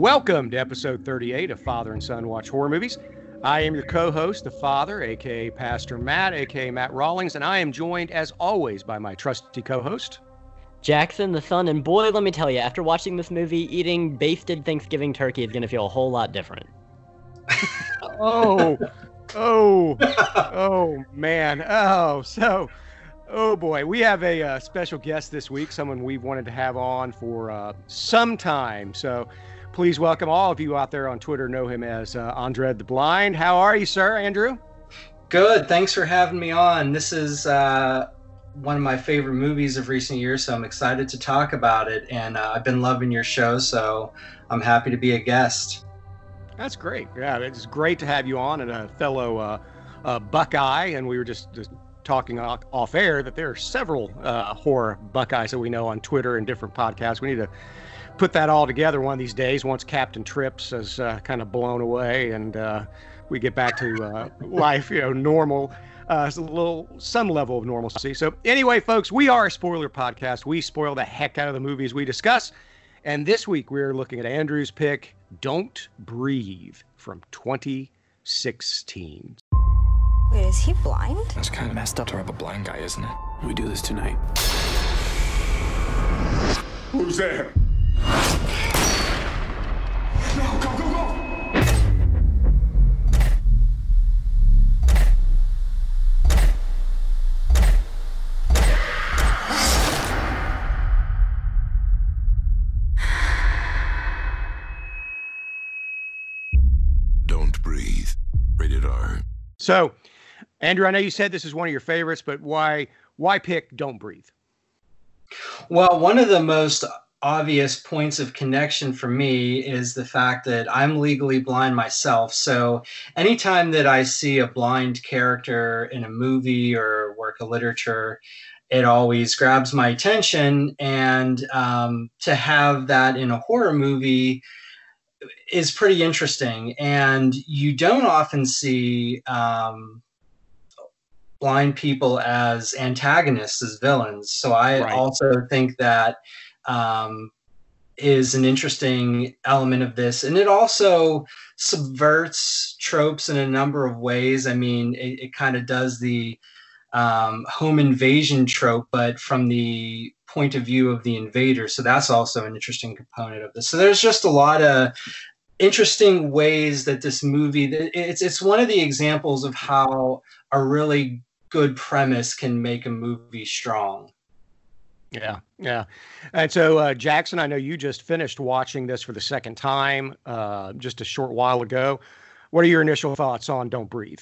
Welcome to episode 38 of Father and Son Watch Horror Movies. I am your co host, the Father, aka Pastor Matt, aka Matt Rawlings, and I am joined, as always, by my trusty co host, Jackson the Son. And boy, let me tell you, after watching this movie, eating basted Thanksgiving turkey is going to feel a whole lot different. oh, oh, oh, man. Oh, so. Oh boy, we have a uh, special guest this week, someone we've wanted to have on for uh, some time. So please welcome all of you out there on Twitter know him as uh, Andre the Blind. How are you, sir, Andrew? Good. Thanks for having me on. This is uh, one of my favorite movies of recent years, so I'm excited to talk about it. And uh, I've been loving your show, so I'm happy to be a guest. That's great. Yeah, it's great to have you on and a fellow uh, uh, Buckeye. And we were just, just talking off air that there are several uh, horror Buckeyes that we know on Twitter and different podcasts. We need to put that all together one of these days once Captain Trips is uh, kind of blown away and uh, we get back to uh, life, you know, normal. Uh, a little, some level of normalcy. So, anyway, folks, we are a spoiler podcast. We spoil the heck out of the movies we discuss. And this week we're looking at Andrew's pick, Don't Breathe from 2016. Wait, is he blind? That's kind of messed up to rob a blind guy, isn't it? We do this tonight. Who's there? No, go, go, go! Don't breathe. Rated R. So, Andrew, I know you said this is one of your favorites, but why why pick Don't Breathe? Well, one of the most obvious points of connection for me is the fact that I'm legally blind myself. So anytime that I see a blind character in a movie or work of literature, it always grabs my attention. And um, to have that in a horror movie is pretty interesting. And you don't often see. Um, blind people as antagonists, as villains. So I right. also think that um, is an interesting element of this. And it also subverts tropes in a number of ways. I mean, it, it kind of does the um, home invasion trope, but from the point of view of the invader. So that's also an interesting component of this. So there's just a lot of interesting ways that this movie it's it's one of the examples of how a really good premise can make a movie strong. Yeah, yeah. And so, uh, Jackson, I know you just finished watching this for the second time uh, just a short while ago. What are your initial thoughts on Don't Breathe?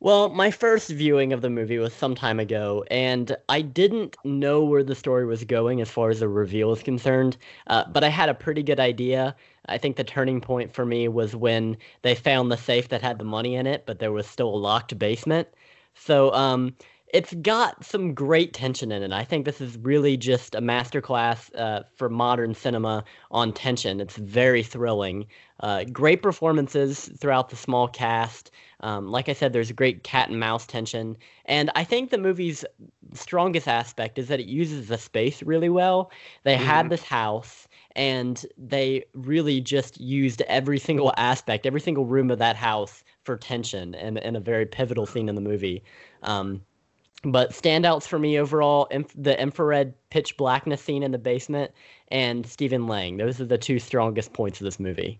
Well, my first viewing of the movie was some time ago, and I didn't know where the story was going as far as the reveal is concerned, uh, but I had a pretty good idea. I think the turning point for me was when they found the safe that had the money in it, but there was still a locked basement. So um, it's got some great tension in it. I think this is really just a masterclass uh, for modern cinema on tension. It's very thrilling. Uh, great performances throughout the small cast. Um, like I said, there's great cat and mouse tension. And I think the movie's strongest aspect is that it uses the space really well. They mm-hmm. had this house and they really just used every single aspect, every single room of that house for tension and, and a very pivotal scene in the movie. Um, but standouts for me overall, inf- the infrared pitch blackness scene in the basement and Stephen Lang. Those are the two strongest points of this movie.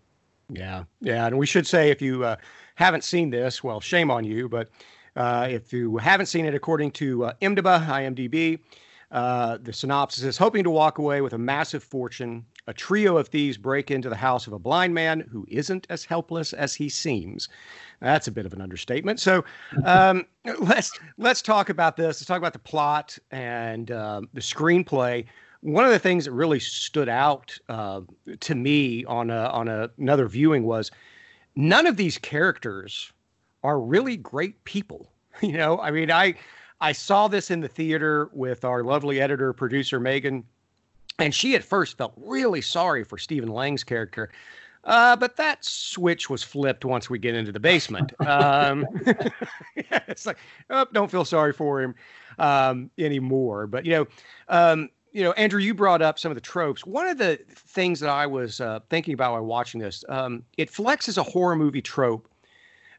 Yeah, yeah, and we should say if you uh, haven't seen this, well, shame on you. But uh, if you haven't seen it, according to uh, IMDb, IMDb, uh, the synopsis is hoping to walk away with a massive fortune. A trio of thieves break into the house of a blind man who isn't as helpless as he seems. That's a bit of an understatement. So um, let's let's talk about this. Let's talk about the plot and uh, the screenplay. One of the things that really stood out uh, to me on a, on a, another viewing was none of these characters are really great people. You know, I mean, I I saw this in the theater with our lovely editor producer Megan, and she at first felt really sorry for Stephen Lang's character uh, but that switch was flipped once we get into the basement. Um, it's like, oh, don't feel sorry for him um, anymore. But you know, um, you know, Andrew, you brought up some of the tropes. One of the things that I was uh, thinking about while watching this, um, it flexes a horror movie trope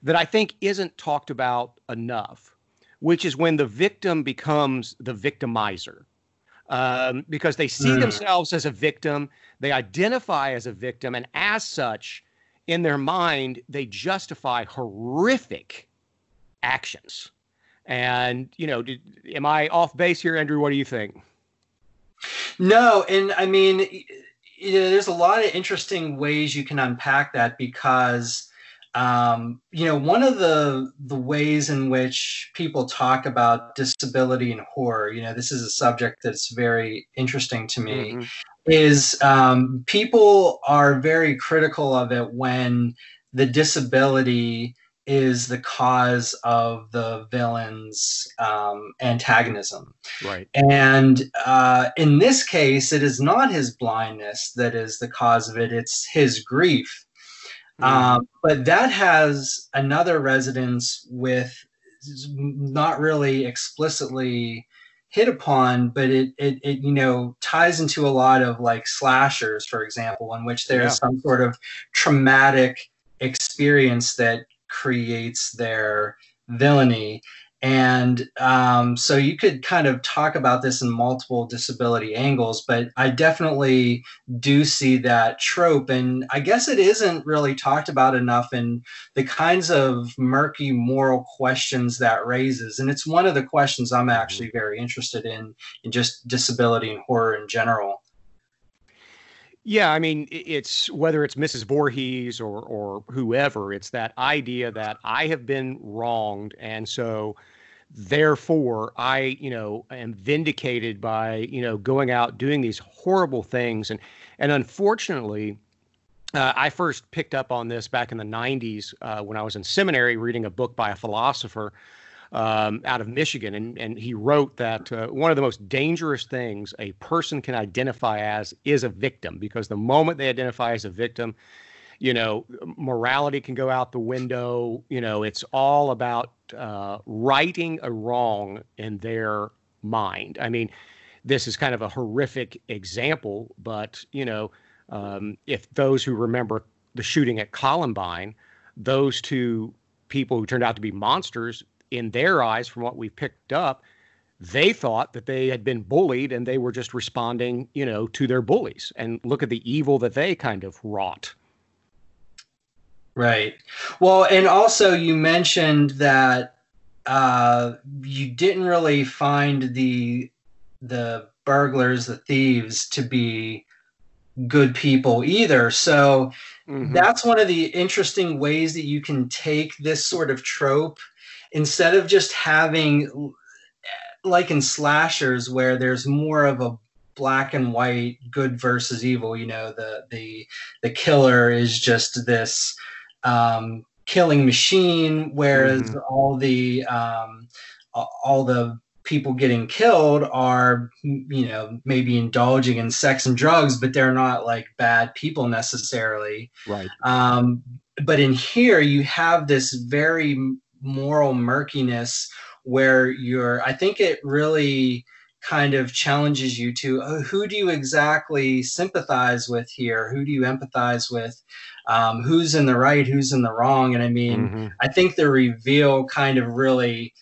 that I think isn't talked about enough, which is when the victim becomes the victimizer. Um, because they see Mm. themselves as a victim, they identify as a victim, and as such, in their mind, they justify horrific actions. And you know, did, am I off base here, Andrew? What do you think? No, and I mean, you know, there's a lot of interesting ways you can unpack that because, um, you know, one of the the ways in which people talk about disability and horror, you know, this is a subject that's very interesting to me, Mhm. is um, people are very critical of it when the disability is the cause of the villain's um, antagonism. Right. And uh, in this case, it is not his blindness that is the cause of it, it's his grief. Um, but that has another resonance with not really explicitly hit upon, but it, it, it you know ties into a lot of like slashers, for example, in which there's Yeah. some sort of traumatic experience that creates their villainy. And um, so you could kind of talk about this in multiple disability angles, but I definitely do see that trope. And I guess it isn't really talked about enough in the kinds of murky moral questions that raises. And it's one of the questions I'm actually very interested in, in just disability and horror in general. Yeah, I mean, it's whether it's Mrs. Voorhees or or whoever, it's that idea that I have been wronged, and so therefore I, you know, am vindicated by you know going out doing these horrible things, and and unfortunately. Uh, I first picked up on this back in the 90s uh, when I was in seminary reading a book by a philosopher um, out of Michigan. And, and he wrote that uh, one of the most dangerous things a person can identify as is a victim, because the moment they identify as a victim, you know, morality can go out the window. You know, it's all about uh, righting a wrong in their mind. I mean, this is kind of a horrific example, but, you know, um, if those who remember the shooting at Columbine, those two people who turned out to be monsters, in their eyes, from what we picked up, they thought that they had been bullied and they were just responding, you know, to their bullies. And look at the evil that they kind of wrought. Right. Well, and also you mentioned that uh, you didn't really find the the burglars, the thieves, to be good people either. So Mhm. that's one of the interesting ways that you can take this sort of trope instead of just having like in slashers where there's more of a black and white good versus evil you know the the the killer is just this um killing machine whereas Mhm. all the um all the people getting killed are you know maybe indulging in sex and drugs but they're not like bad people necessarily Right. um, but in here, you have this very moral murkiness where you're, I think it really kind of challenges you to oh, who do you exactly sympathize with here? Who do you empathize with? Um, who's in the right? Who's in the wrong? And I mean, Mhm. I think the reveal kind of really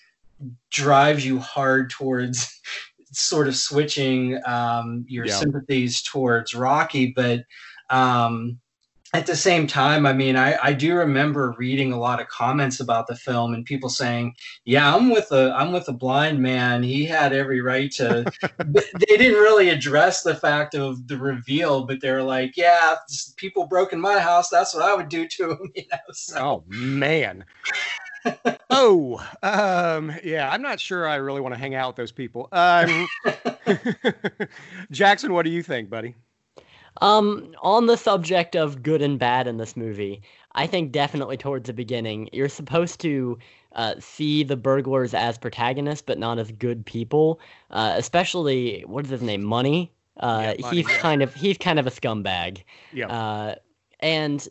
drives you hard towards sort of switching um, your Yeah. sympathies towards Rocky, but um, at the same time, I mean, I, I do remember reading a lot of comments about the film and people saying, "Yeah, I'm with a I'm with a blind man. He had every right to." they didn't really address the fact of the reveal, but they're like, "Yeah, people broke in my house. That's what I would do to him." You know, so. Oh man. oh, um, yeah. I'm not sure I really want to hang out with those people. Um, Jackson, what do you think, buddy? Um, on the subject of good and bad in this movie, I think definitely towards the beginning, you're supposed to uh, see the burglars as protagonists, but not as good people. Uh, especially what is his name, Money. Uh, Yeah, Money, he's yeah. kind of he's kind of a scumbag. Yeah. Uh, and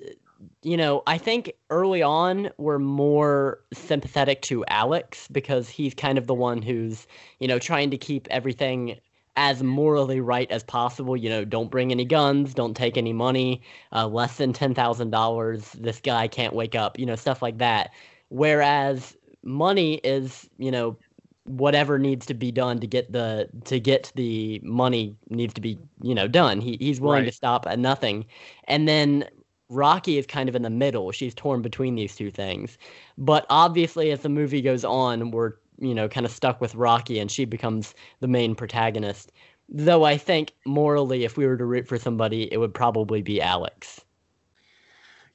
you know, I think early on we're more sympathetic to Alex because he's kind of the one who's you know trying to keep everything as morally right as possible. You know, don't bring any guns, don't take any money, uh, less than ten thousand dollars. This guy can't wake up. You know, stuff like that. Whereas money is, you know, whatever needs to be done to get the to get the money needs to be you know done. He he's willing Right. to stop at nothing, and then Rocky is kind of in the middle. She's torn between these two things, but obviously as the movie goes on, we're you know kind of stuck with Rocky, and she becomes the main protagonist. Though I think morally, if we were to root for somebody, it would probably be Alex.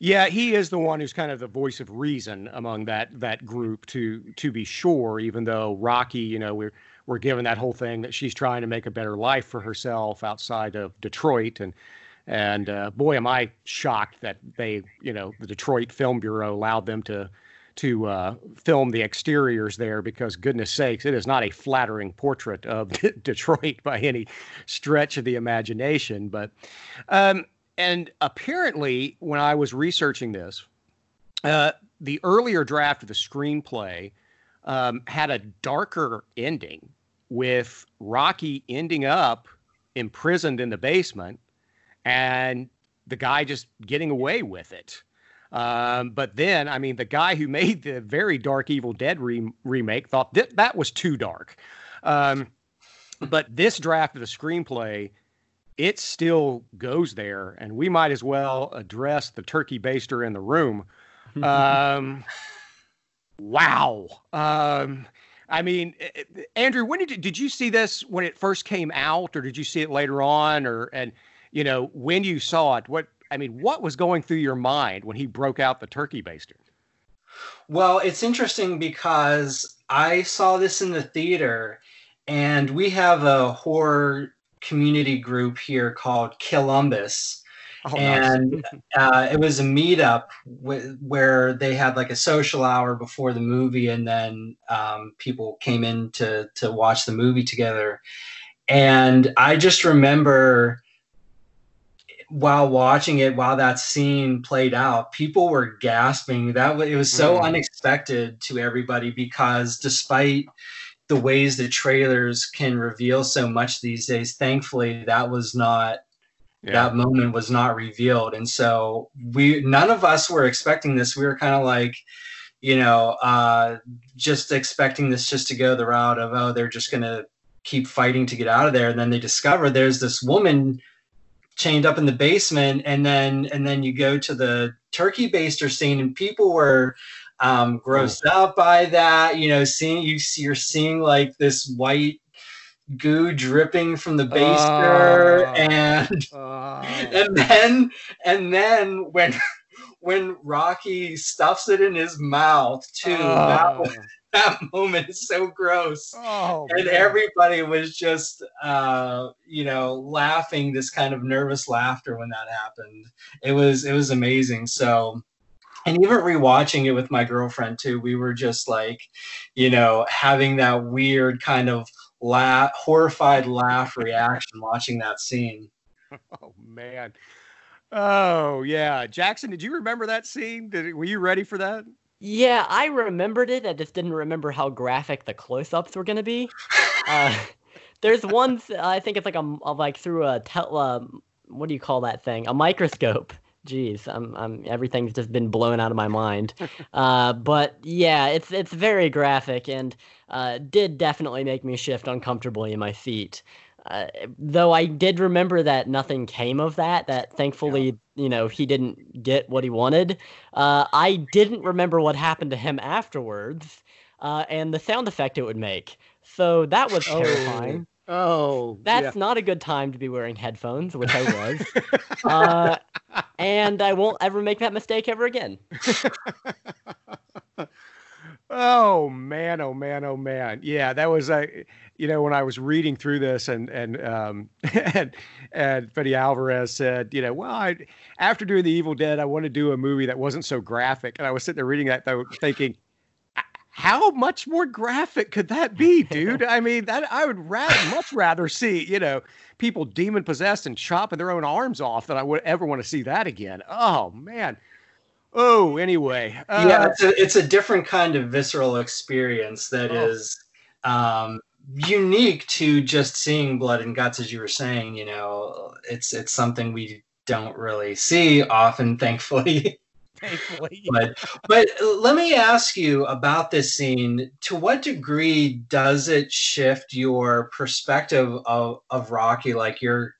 Yeah, he is the one who's kind of the voice of reason among that that group to to be sure. Even though Rocky, you know, we're we're given that whole thing that she's trying to make a better life for herself outside of Detroit, and and uh, boy, am I shocked that they, you know, the Detroit Film Bureau allowed them to to uh, film the exteriors there because goodness sakes, it is not a flattering portrait of Detroit by any stretch of the imagination. But um, and apparently, when I was researching this, uh, the earlier draft of the screenplay um, had a darker ending with Rocky ending up imprisoned in the basement and the guy just getting away with it. Um, but then, I mean, the guy who made the very dark Evil Dead re- remake thought that that was too dark. Um, but this draft of the screenplay, it still goes there, and we might as well address the turkey baster in the room. Um, wow. Um, I mean, eh, eh, Andrew, when did you, did you see this when it first came out, or did you see it later on, or and you know when you saw it, what I mean, what was going through your mind when he broke out the turkey baster? Well, it's interesting because I saw this in the theater, and we have a horror community group here called Columbus. Oh, nice. and uh, it was a meetup w- where they had like a social hour before the movie, and then um, people came in to to watch the movie together. And I just remember while watching it, while that scene played out, people were gasping. That it was so Mm. unexpected to everybody because despite the ways that trailers can reveal so much these days, thankfully that was not Yeah. that moment was not revealed and so we none of us were expecting this we were kind of like you know uh just expecting this just to go the route of oh they're just gonna keep fighting to get out of there and then they discover there's this woman chained up in the basement and then and then you go to the turkey baster scene and people were um grossed out by that you know seeing you see you're seeing like this white goo dripping from the baster Oh. and Uh, and then and then when when Rocky stuffs it in his mouth too, that, oh, that moment is so gross. oh, And man. everybody was just, uh, you know, laughing this kind of nervous laughter when that happened. It was it was amazing. So, and even rewatching it with my girlfriend too, we were just like, you know, having that weird kind of laugh, horrified laugh reaction watching that scene. Oh man. Oh yeah, Jackson. Did you remember that scene? Did were you ready for that? Yeah, I remembered it. I just didn't remember how graphic the close-ups were gonna be. Uh, there's one. th- I think it's like a, a like through a tel. Uh, what do you call that thing? A microscope. Jeez, I'm, I'm everything's just been blown out of my mind. Uh, but yeah, it's it's very graphic and uh, did definitely make me shift uncomfortably in my seat. Uh, though I did remember that nothing came of that. That thankfully, you know, he didn't get what he wanted. Uh, I didn't remember what happened to him afterwards, uh, and the sound effect it would make. So that was terrifying. Oh, That's not a good time to be wearing headphones, which I was. uh, and I won't ever make that mistake ever again. Oh man, oh man, oh man. Yeah, that was a you know, when I was reading through this and and um and and Freddy Alvarez said, you know, well, I after doing The Evil Dead, I want to do a movie that wasn't so graphic. And I was sitting there reading that though thinking how much more graphic could that be, dude? I mean, that I would rather much rather see, you know, people demon possessed and chopping their own arms off than I would ever want to see that again. Oh man. Oh, anyway. yeah, Uh, it's a, it's a different kind of visceral experience that Oh. is um, unique to just seeing blood and guts, as you were saying. You know, it's it's something we don't really see often, thankfully. Thankfully. but but let me ask you about this scene. To what degree does it shift your perspective of, of Rocky? Like your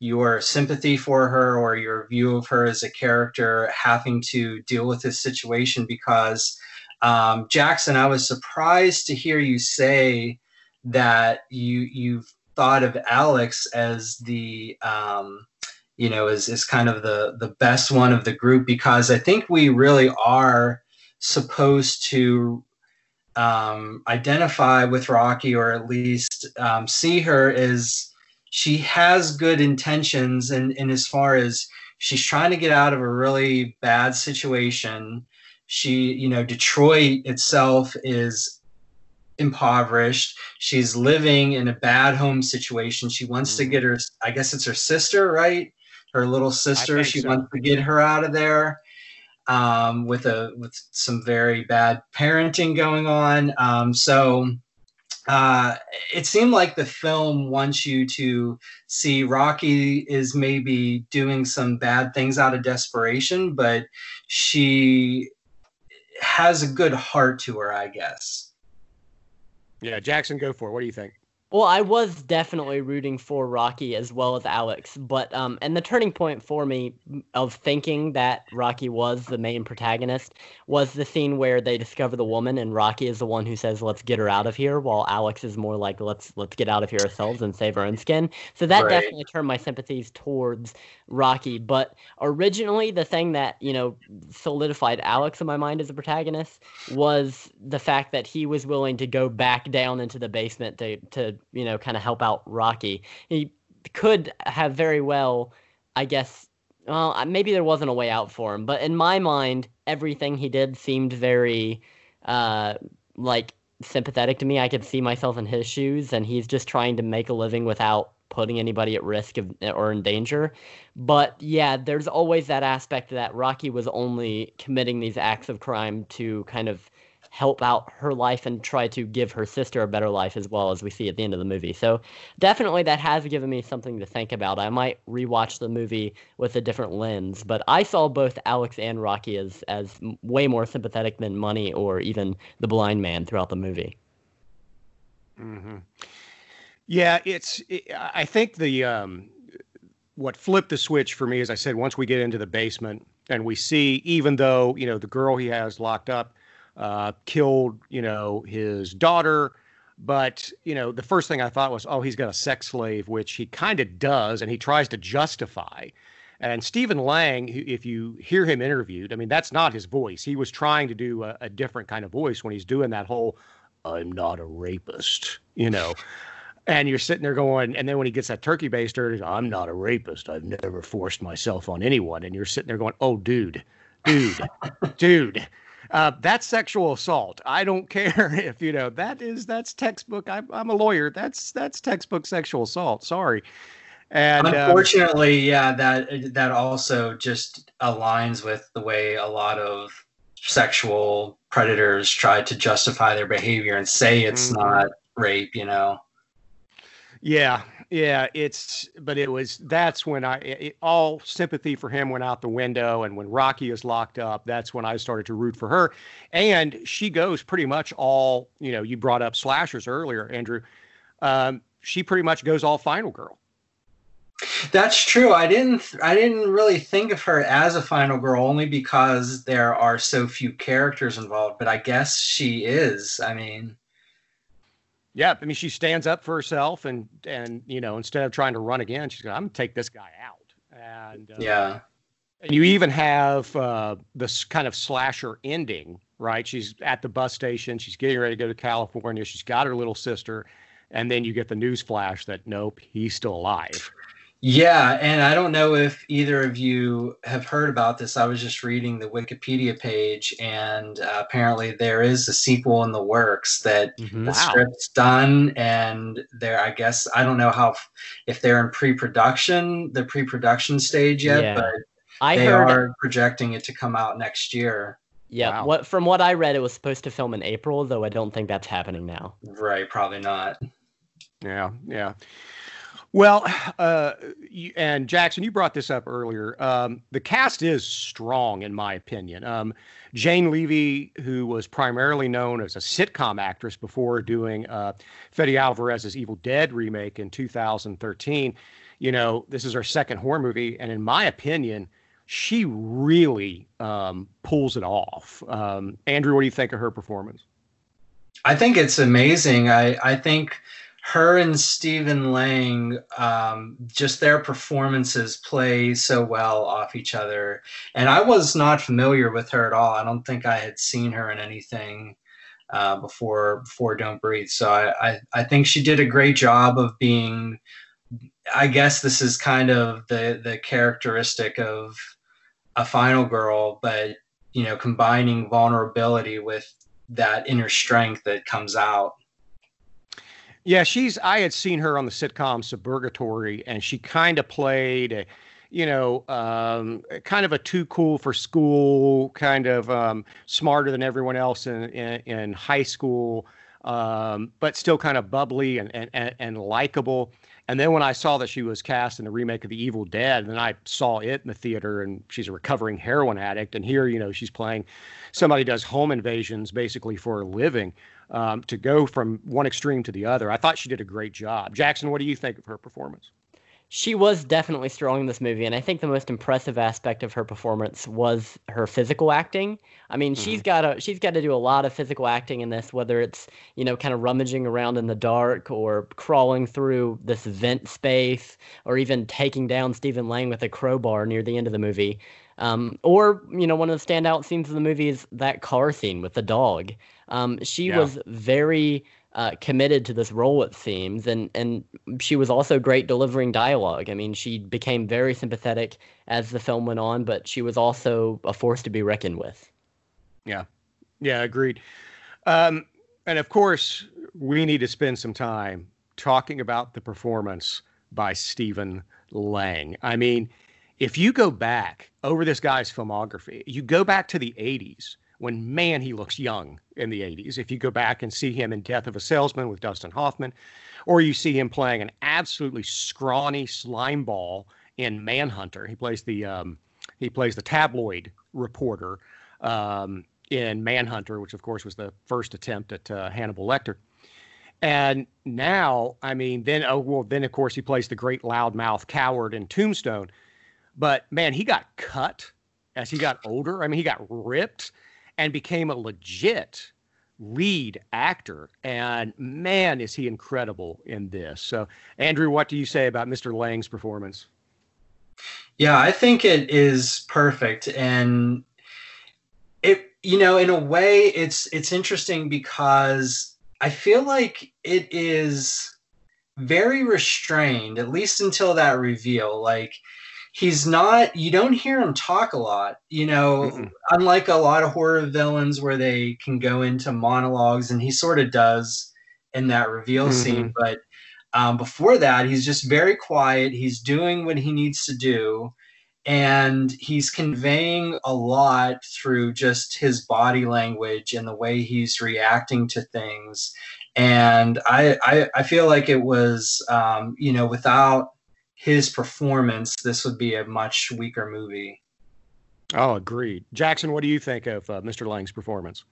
your sympathy for her or your view of her as a character having to deal with this situation because um, Jackson, I was surprised to hear you say that you you've thought of Alex as the um, you know is is kind of the the best one of the group because I think we really are supposed to um, identify with Rocky or at least um, see her as she has good intentions and in, in as far as she's trying to get out of a really bad situation. She you know detroit itself is impoverished. She's living in a bad home situation. She wants mm-hmm. to get her i guess it's her sister right? Her little sister. she so. wants to get her out of there um, with a with some very bad parenting going on. Um, so uh, it seemed like the film wants you to see Rocky is maybe doing some bad things out of desperation, but she has a good heart to her, I guess. Yeah, Jackson, go for it. What do you think? Well, I was definitely rooting for Rocky as well as Alex, but um, and the turning point for me of thinking that Rocky was the main protagonist was the scene where they discover the woman and Rocky is the one who says, "Let's get her out of here," while Alex is more like, "Let's let's get out of here ourselves and save our own skin." So that right. definitely turned my sympathies towards Rocky. But originally, the thing that you know solidified Alex in my mind as a protagonist was the fact that he was willing to go back down into the basement to to you know, kind of help out Rocky. He could have very well, I guess, well, maybe there wasn't a way out for him, but in my mind, everything he did seemed very, uh, like sympathetic to me. I could see myself in his shoes, and he's just trying to make a living without putting anybody at risk of, or in danger. But yeah, there's always that aspect that Rocky was only committing these acts of crime to kind of help out her life and try to give her sister a better life as well as we see at the end of the movie. So definitely that has given me something to think about. I might rewatch the movie with a different lens, but I saw both Alex and Rocky as as way more sympathetic than Money or even the blind man throughout the movie. Mm-hmm. Yeah, it's. It, I think the um, what flipped the switch for me, as I said, once we get into the basement and we see, even though you know the girl he has locked up uh, killed, you know, his daughter. But, you know, the first thing I thought was, oh, he's got a sex slave, which he kind of does, and he tries to justify. And Stephen Lang, if you hear him interviewed, I mean, that's not his voice. He was trying to do a, a different kind of voice when he's doing that whole, I'm not a rapist, you know. and you're sitting there going, and then when he gets that turkey baster, I'm not a rapist. I've never forced myself on anyone. And you're sitting there going, oh, dude, dude, dude uh, that's sexual assault. I don't care if you know that is that's textbook. I'm, I'm a lawyer. That's that's textbook sexual assault. Sorry. And um, unfortunately, um, yeah, that that also just aligns with the way a lot of sexual predators try to justify their behavior and say it's mm-hmm. not rape. You know. Yeah, yeah, it's but it was that's when I it, all sympathy for him went out the window, and when Rocky is locked up, that's when I started to root for her, and she goes pretty much all you know. You brought up slashers earlier, Andrew. Um, she pretty much goes all final girl. That's true. I didn't I didn't really think of her as a final girl only because there are so few characters involved, but I guess she is. I mean, yeah, I mean, she stands up for herself, and and you know, instead of trying to run again, she's going, "I'm gonna take this guy out." And uh, yeah, and you even have uh, this kind of slasher ending, right? She's at the bus station, she's getting ready to go to California, she's got her little sister, and then you get the news flash that nope, he's still alive. Yeah, and I don't know if either of you have heard about this. I was just reading the Wikipedia page, and uh, apparently there is a sequel in the works that mm-hmm. the wow. script's done, and there. I guess I don't know how if they're in pre-production, the pre-production stage yet, yeah. but I they heard, are projecting it to come out next year. Yeah, Wow. what from what I read, it was supposed to film in April, though I don't think that's happening now. Right, probably not. Yeah, yeah. Well, uh, you, and Jackson, you brought this up earlier. Um, the cast is strong, in my opinion. Um, Jane Levy, who was primarily known as a sitcom actress before doing uh, Alvarez's Evil Dead remake in 2013, you know, this is her second horror movie, and in my opinion, she really um, pulls it off. Um, Andrew, what do you think of her performance? I think it's amazing. I, I think her and Stephen Lang, um, just their performances play so well off each other. And I was not familiar with her at all. I don't think I had seen her in anything uh, before before Don't Breathe. So I, I, I think she did a great job of being. I guess this is kind of the the characteristic of a final girl, but you know, combining vulnerability with that inner strength that comes out. Yeah, she's. I had seen her on the sitcom Suburgatory, and she kind of played, a, you know, um, kind of a too cool for school, kind of um, smarter than everyone else in in, in high school, um, but still kind of bubbly and and and, and likable. And then when I saw that she was cast in the remake of The Evil Dead, then I saw it in the theater, and she's a recovering heroin addict. And here, you know, she's playing somebody does home invasions basically for a living. Um, to go from one extreme to the other, I thought she did a great job. Jackson, what do you think of her performance? She was definitely strong in this movie, and I think the most impressive aspect of her performance was her physical acting. I mean, she's got to she's got to do a lot of physical acting in this, whether it's you know kind of rummaging around in the dark or crawling through this vent space, or even taking down Stephen Lang with a crowbar near the end of the movie. Um, or you know, one of the standout scenes of the movie is that car scene with the dog. Um, she Yeah. was very uh, committed to this role, it seems, and and she was also great delivering dialogue. I mean, she became very sympathetic as the film went on, but she was also a force to be reckoned with. Yeah, yeah, agreed. Um, and of course, we need to spend some time talking about the performance by Stephen Lang. I mean, if you go back over this guy's filmography, you go back to the 80s when, man, he looks young in the 80s. If you go back and see him in Death of a Salesman with Dustin Hoffman, or you see him playing an absolutely scrawny slime ball in Manhunter, he plays the um, he plays the tabloid reporter um, in Manhunter, which of course was the first attempt at uh, Hannibal Lecter. And now, I mean, then oh well, then of course he plays the great loudmouth coward in Tombstone. But man, he got cut as he got older. I mean, he got ripped and became a legit lead actor. And man, is he incredible in this. So, Andrew, what do you say about Mr. Lang's performance? Yeah, I think it is perfect and it you know in a way it's it's interesting because I feel like it is very restrained at least until that reveal like he's not you don't hear him talk a lot you know Mm-mm. unlike a lot of horror villains where they can go into monologues and he sort of does in that reveal scene but um, before that he's just very quiet he's doing what he needs to do and he's conveying a lot through just his body language and the way he's reacting to things and i i, I feel like it was um, you know without his performance this would be a much weaker movie Oh, agreed. Jackson, what do you think of uh, Mr. Lang's performance?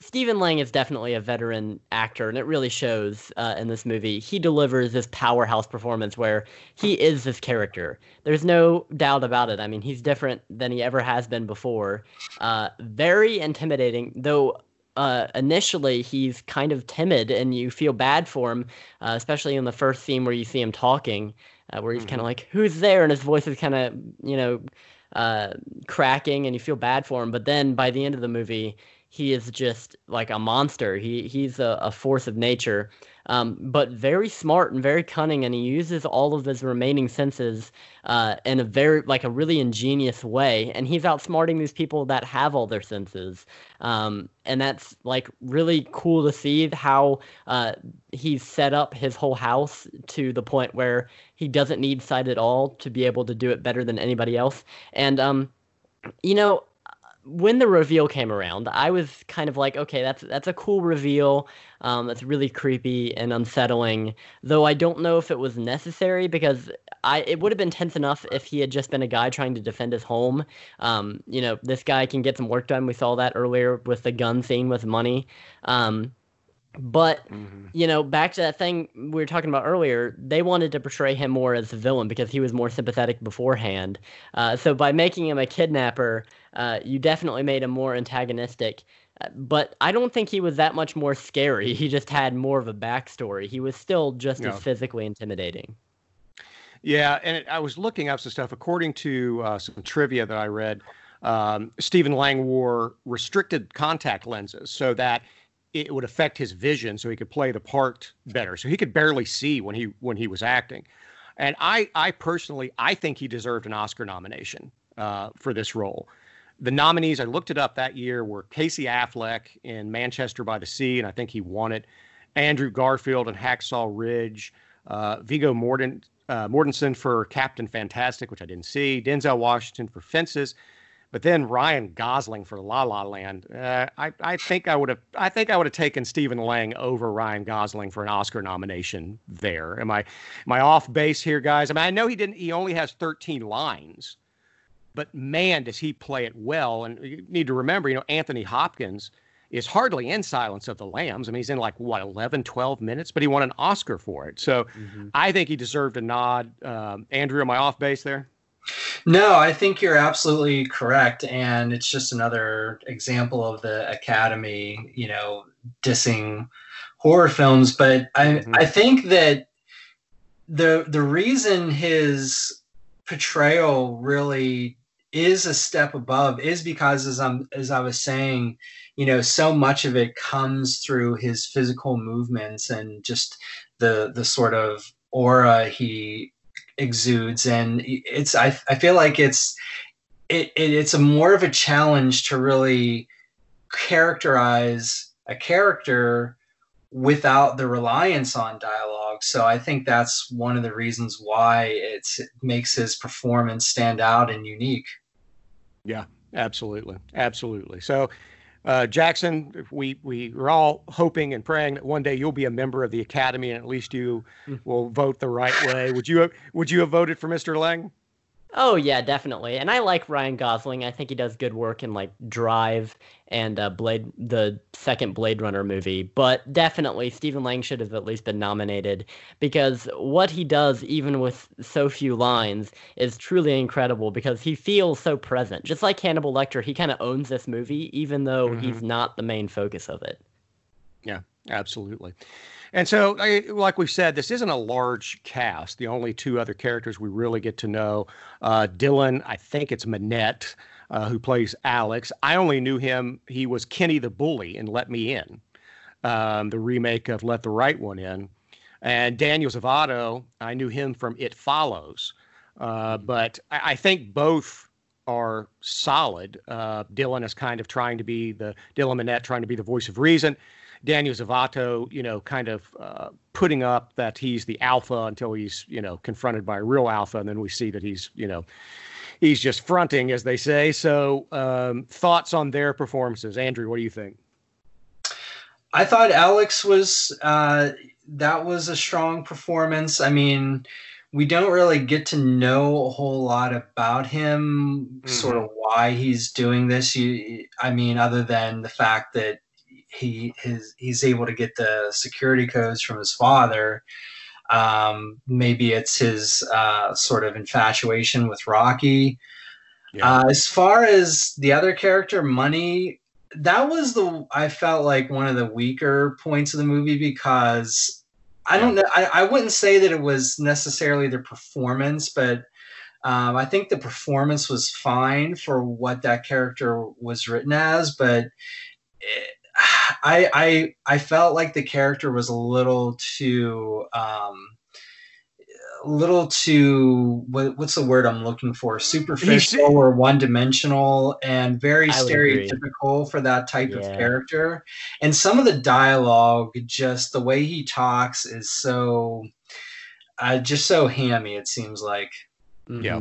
Stephen Lang is definitely a veteran actor, and it really shows uh, in this movie. He delivers this powerhouse performance where he is this character. There's no doubt about it. I mean, he's different than he ever has been before. Uh, very intimidating, though. Uh, initially, he's kind of timid, and you feel bad for him, uh, especially in the first scene where you see him talking, uh, where he's kind of like, "Who's there?" and his voice is kind of, you know, uh, cracking, and you feel bad for him. But then by the end of the movie, he is just like a monster. He he's a, a force of nature, um, but very smart and very cunning, and he uses all of his remaining senses uh, in a very like a really ingenious way. And he's outsmarting these people that have all their senses, um, and that's like really cool to see how uh, he's set up his whole house to the point where he doesn't need sight at all to be able to do it better than anybody else. And um, you know when the reveal came around, I was kind of like, okay, that's that's a cool reveal. Um, that's really creepy and unsettling. Though I don't know if it was necessary because I it would have been tense enough if he had just been a guy trying to defend his home. Um, you know, this guy can get some work done. We saw that earlier with the gun scene with money. Um, but mm-hmm. you know, back to that thing we were talking about earlier, they wanted to portray him more as a villain because he was more sympathetic beforehand. Uh, so by making him a kidnapper, uh, you definitely made him more antagonistic. Uh, but I don't think he was that much more scary. He just had more of a backstory. He was still just yeah. as physically intimidating. Yeah, and it, I was looking up some stuff. According to uh, some trivia that I read, um, Stephen Lang wore restricted contact lenses so that it would affect his vision, so he could play the part better. So he could barely see when he when he was acting. And I, I personally, I think he deserved an Oscar nomination uh, for this role. The nominees, I looked it up that year, were Casey Affleck in Manchester by the Sea, and I think he won it. Andrew Garfield in Hacksaw Ridge, uh, Viggo Morden, uh, Mortensen for Captain Fantastic, which I didn't see, Denzel Washington for Fences, but then Ryan Gosling for La La Land. Uh, I I think I would have I think I would have taken Stephen Lang over Ryan Gosling for an Oscar nomination there. Am I am I off base here, guys? I mean I know he didn't he only has 13 lines, but man does he play it well. And you need to remember, you know, Anthony Hopkins is hardly in Silence of the Lambs. I mean, he's in like what 11, 12 minutes, but he won an Oscar for it. So mm-hmm. I think he deserved a nod. Um, Andrew, am I off base there? No, I think you're absolutely correct, and it's just another example of the Academy, you know, dissing horror films. But I, mm-hmm. I think that the the reason his portrayal really is a step above is because as I'm as I was saying, you know, so much of it comes through his physical movements and just the the sort of aura he exudes. And it's I, I feel like it's it, it it's a more of a challenge to really characterize a character without the reliance on dialogue so i think that's one of the reasons why it's, it makes his performance stand out and unique yeah absolutely absolutely so uh, Jackson, we we are all hoping and praying that one day you'll be a member of the Academy and at least you hmm. will vote the right way. Would you have, would you have voted for Mr. Lang? Oh yeah, definitely. And I like Ryan Gosling. I think he does good work in like Drive and uh, Blade, the second Blade Runner movie. But definitely, Stephen Lang should have at least been nominated because what he does, even with so few lines, is truly incredible. Because he feels so present, just like Hannibal Lecter. He kind of owns this movie, even though mm-hmm. he's not the main focus of it. Yeah, absolutely. And so, like we said, this isn't a large cast. The only two other characters we really get to know uh, Dylan, I think it's Minnette, uh, who plays Alex. I only knew him, he was Kenny the Bully in Let Me In, um, the remake of Let the Right One In. And Daniel Zovatto, I knew him from It Follows. Uh, but I, I, think both are solid. Uh, Dylan is kind of trying to be the Dylan Minnette, trying to be the voice of reason. Daniel Zovatto, you know, kind of uh, putting up that he's the alpha until he's, you know, confronted by a real alpha, and then we see that he's, you know, he's just fronting, as they say. So, um, thoughts on their performances, Andrew? What do you think? I thought Alex was uh, that was a strong performance. I mean, we don't really get to know a whole lot about him, mm-hmm. sort of why he's doing this. You, I mean, other than the fact that he his he's able to get the security codes from his father. Um, maybe it's his uh, sort of infatuation with Rocky. Yeah. Uh, as far as the other character, Money, that was the I felt like one of the weaker points of the movie because I don't know. I, I wouldn't say that it was necessarily the performance, but um, I think the performance was fine for what that character was written as, but it, I I I felt like the character was a little too um a little too what, what's the word I'm looking for superficial or one dimensional and very stereotypical for that type yeah. of character. And some of the dialogue, just the way he talks, is so uh, just so hammy. It seems like. Mm-hmm. Yeah.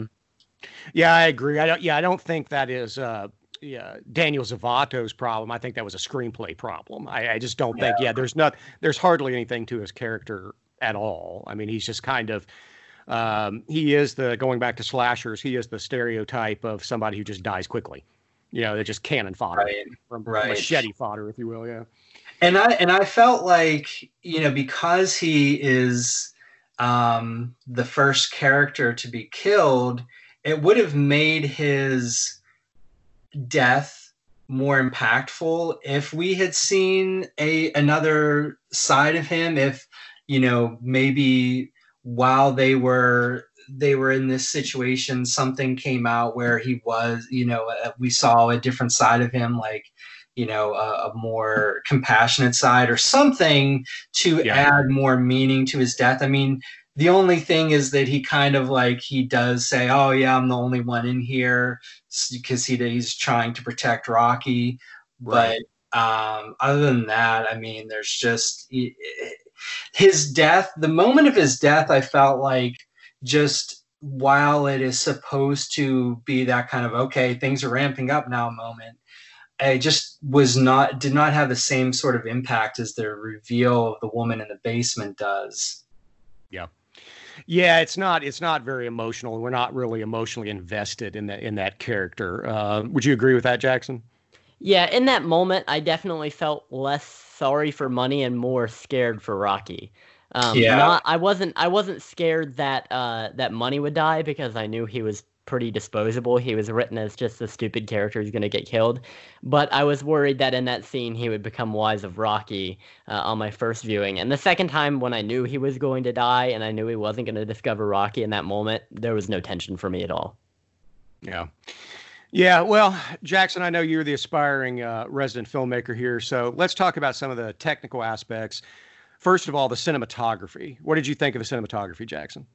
Yeah, I agree. I don't. Yeah, I don't think that is uh, yeah, Daniel Zovatto's problem. I think that was a screenplay problem. I, I just don't yeah. think. Yeah, there's not. There's hardly anything to his character at all. I mean, he's just kind of. Um, he is the going back to slashers. He is the stereotype of somebody who just dies quickly. You know, they're just cannon fodder, right. from right. machete fodder, if you will. Yeah. And I and I felt like you know because he is um, the first character to be killed, it would have made his death more impactful if we had seen a another side of him if you know maybe while they were they were in this situation something came out where he was you know uh, we saw a different side of him like you know a, a more compassionate side or something to yeah. add more meaning to his death i mean the only thing is that he kind of like he does say, "Oh yeah, I'm the only one in here," because he he's trying to protect Rocky. Right. But um, other than that, I mean, there's just his death. The moment of his death, I felt like just while it is supposed to be that kind of okay, things are ramping up now moment. I just was not did not have the same sort of impact as the reveal of the woman in the basement does. Yeah. Yeah, it's not it's not very emotional. We're not really emotionally invested in that in that character. Uh, would you agree with that, Jackson? Yeah, in that moment, I definitely felt less sorry for money and more scared for Rocky. Um, yeah. Not, I wasn't I wasn't scared that uh, that money would die because I knew he was pretty disposable. He was written as just a stupid character who's going to get killed. But I was worried that in that scene he would become wise of Rocky uh, on my first viewing. And the second time, when I knew he was going to die and I knew he wasn't going to discover Rocky in that moment, there was no tension for me at all. Yeah. Yeah, well, Jackson, I know you're the aspiring uh, resident filmmaker here, so let's talk about some of the technical aspects. First of all, the cinematography. What did you think of the cinematography, Jackson?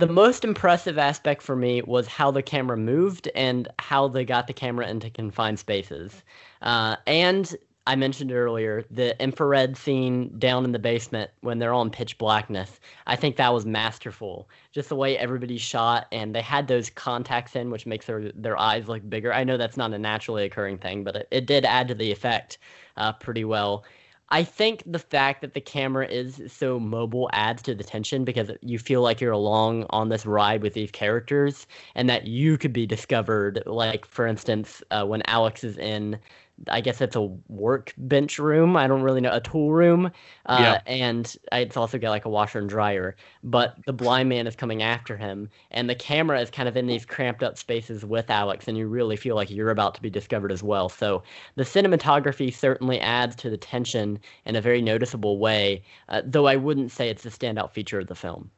The most impressive aspect for me was how the camera moved and how they got the camera into confined spaces. Uh, and I mentioned earlier the infrared scene down in the basement when they're all in pitch blackness. I think that was masterful. Just the way everybody shot, and they had those contacts in, which makes their their eyes look bigger. I know that's not a naturally occurring thing, but it, it did add to the effect uh, pretty well. I think the fact that the camera is so mobile adds to the tension because you feel like you're along on this ride with these characters and that you could be discovered. Like, for instance, uh, when Alex is in I guess it's a workbench room. I don't really know a tool room, uh, yeah. and it's also got like a washer and dryer. But the blind man is coming after him, and the camera is kind of in these cramped up spaces with Alex, and you really feel like you're about to be discovered as well. So the cinematography certainly adds to the tension in a very noticeable way, uh, though I wouldn't say it's the standout feature of the film.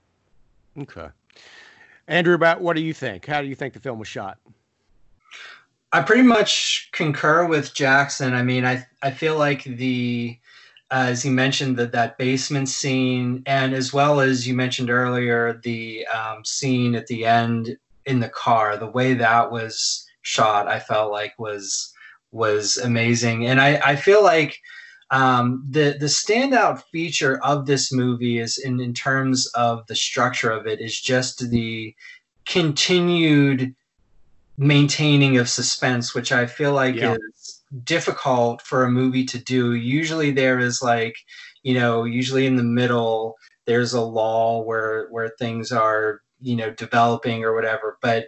Okay, Andrew, about what do you think? How do you think the film was shot? I pretty much concur with Jackson. I mean, I I feel like the uh, as he mentioned that that basement scene, and as well as you mentioned earlier, the um, scene at the end in the car, the way that was shot, I felt like was was amazing, and I I feel like. Um, the the standout feature of this movie is in, in terms of the structure of it is just the continued maintaining of suspense, which I feel like yeah. is difficult for a movie to do. Usually there is like, you know, usually in the middle there's a lull where where things are, you know, developing or whatever. But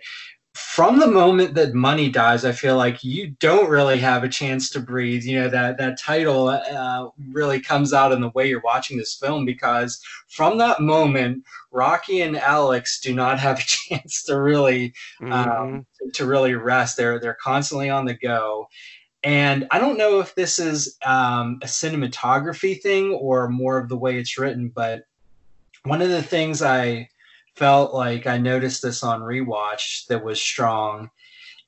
from the moment that money dies, I feel like you don't really have a chance to breathe. You know that that title uh, really comes out in the way you're watching this film because from that moment, Rocky and Alex do not have a chance to really um, mm-hmm. to, to, really rest. They're they're constantly on the go, and I don't know if this is um, a cinematography thing or more of the way it's written, but one of the things I felt like I noticed this on rewatch that was strong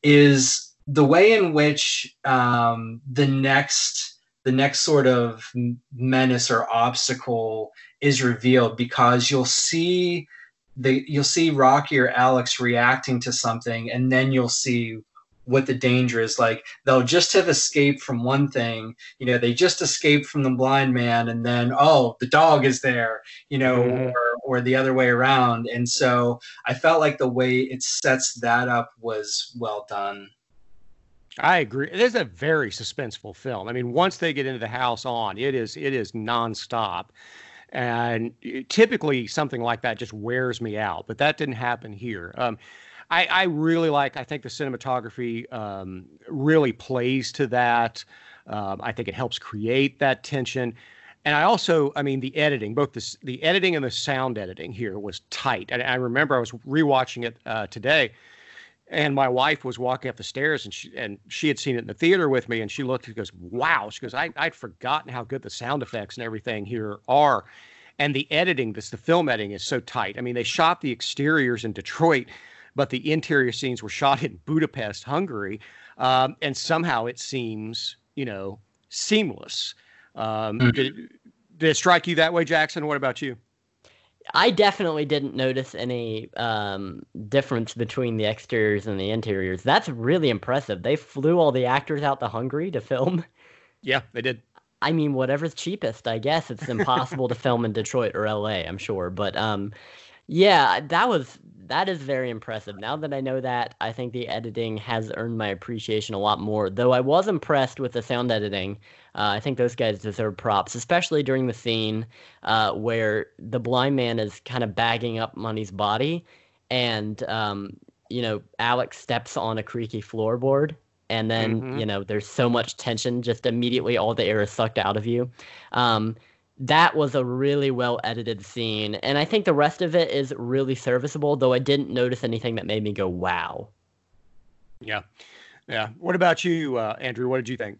is the way in which um, the next the next sort of menace or obstacle is revealed because you'll see the you'll see Rocky or Alex reacting to something and then you'll see what the danger is like they'll just have escaped from one thing you know they just escaped from the blind man and then oh the dog is there you know mm-hmm. or, or the other way around and so i felt like the way it sets that up was well done I agree. It is a very suspenseful film. I mean, once they get into the house on, it is it is nonstop, and typically something like that just wears me out. But that didn't happen here. Um, I, I really like. I think the cinematography um, really plays to that. Um, I think it helps create that tension. And I also, I mean, the editing, both the the editing and the sound editing here was tight. And I remember I was rewatching it uh, today and my wife was walking up the stairs and she and she had seen it in the theater with me and she looked and goes wow. She goes I, i'd forgotten how good the sound effects and everything here are. And the editing this the film editing is so tight. I mean they shot the exteriors in detroit but the interior scenes were shot in budapest hungary um, and somehow it seems you know seamless um, mm-hmm. did, did it strike you that way jackson what about you I definitely didn't notice any um, difference between the exteriors and the interiors. That's really impressive. They flew all the actors out to Hungary to film. Yeah, they did. I mean, whatever's cheapest, I guess. It's impossible to film in Detroit or LA, I'm sure. But um, yeah, that was that is very impressive. Now that I know that, I think the editing has earned my appreciation a lot more. Though I was impressed with the sound editing. Uh, I think those guys deserve props, especially during the scene uh, where the blind man is kind of bagging up Money's body, and um, you know Alex steps on a creaky floorboard, and then mm-hmm. you know there's so much tension, just immediately all the air is sucked out of you. Um, that was a really well edited scene and i think the rest of it is really serviceable though i didn't notice anything that made me go wow. Yeah. Yeah. What about you uh, andrew? What did you think?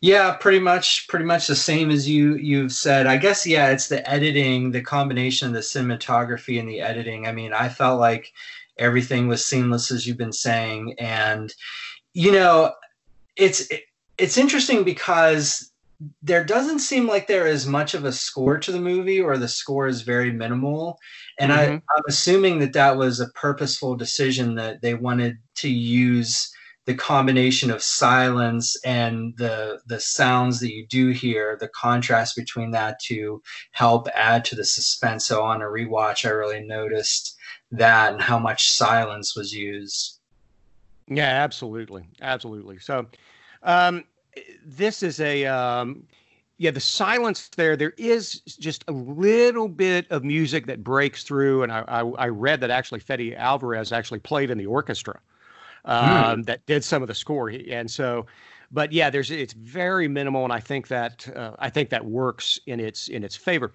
Yeah pretty much pretty much the same as you you've said. I guess yeah it's the editing the combination of the cinematography and the editing. I mean i felt like everything was seamless as you've been saying and you know it's it's interesting because there doesn't seem like there is much of a score to the movie or the score is very minimal. And mm-hmm. I, i'm assuming that that was a purposeful decision that they wanted to use the combination of silence and the the sounds that you do hear the contrast between that to help add to the suspense. So on a rewatch i really noticed that and how much silence was used. Yeah absolutely. Absolutely. So um this is a um, yeah the silence there there is just a little bit of music that breaks through and i i, I read that actually fede alvarez actually played in the orchestra um, mm. that did some of the score. And so but yeah there's it's very minimal and i think that uh, i think that works in its in its favor.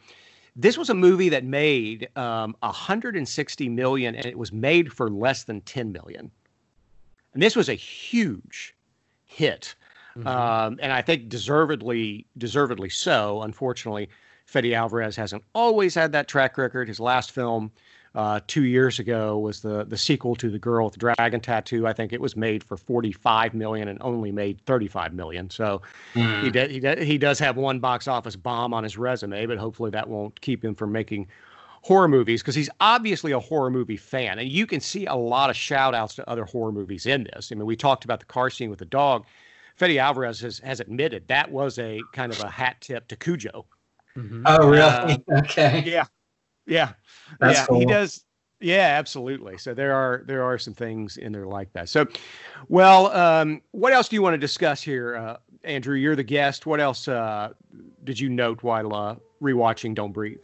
This was a movie that made um, 160 million and it was made for less than 10 million. And this was a huge hit Mm-hmm. Um, and I think deservedly, deservedly so. Unfortunately, Fede Alvarez hasn't always had that track record. His last film uh, two years ago was the the sequel to The Girl with the Dragon Tattoo. I think it was made for 45 million and only made 35 million. So mm. he, de- he, de- he does have one box office bomb on his resume, but hopefully that won't keep him from making horror movies because he's obviously a horror movie fan. And you can see a lot of shout outs to other horror movies in this. I mean, we talked about the car scene with the dog. Fede Alvarez has, has admitted that was a kind of a hat tip to Cujo. Mm-hmm. Oh, really? Uh, okay. Yeah, yeah, That's yeah. Cool. He does. Yeah, absolutely. So there are there are some things in there like that. So, well, um, what else do you want to discuss here, uh, Andrew? You're the guest. What else uh, did you note while uh, rewatching Don't Breathe?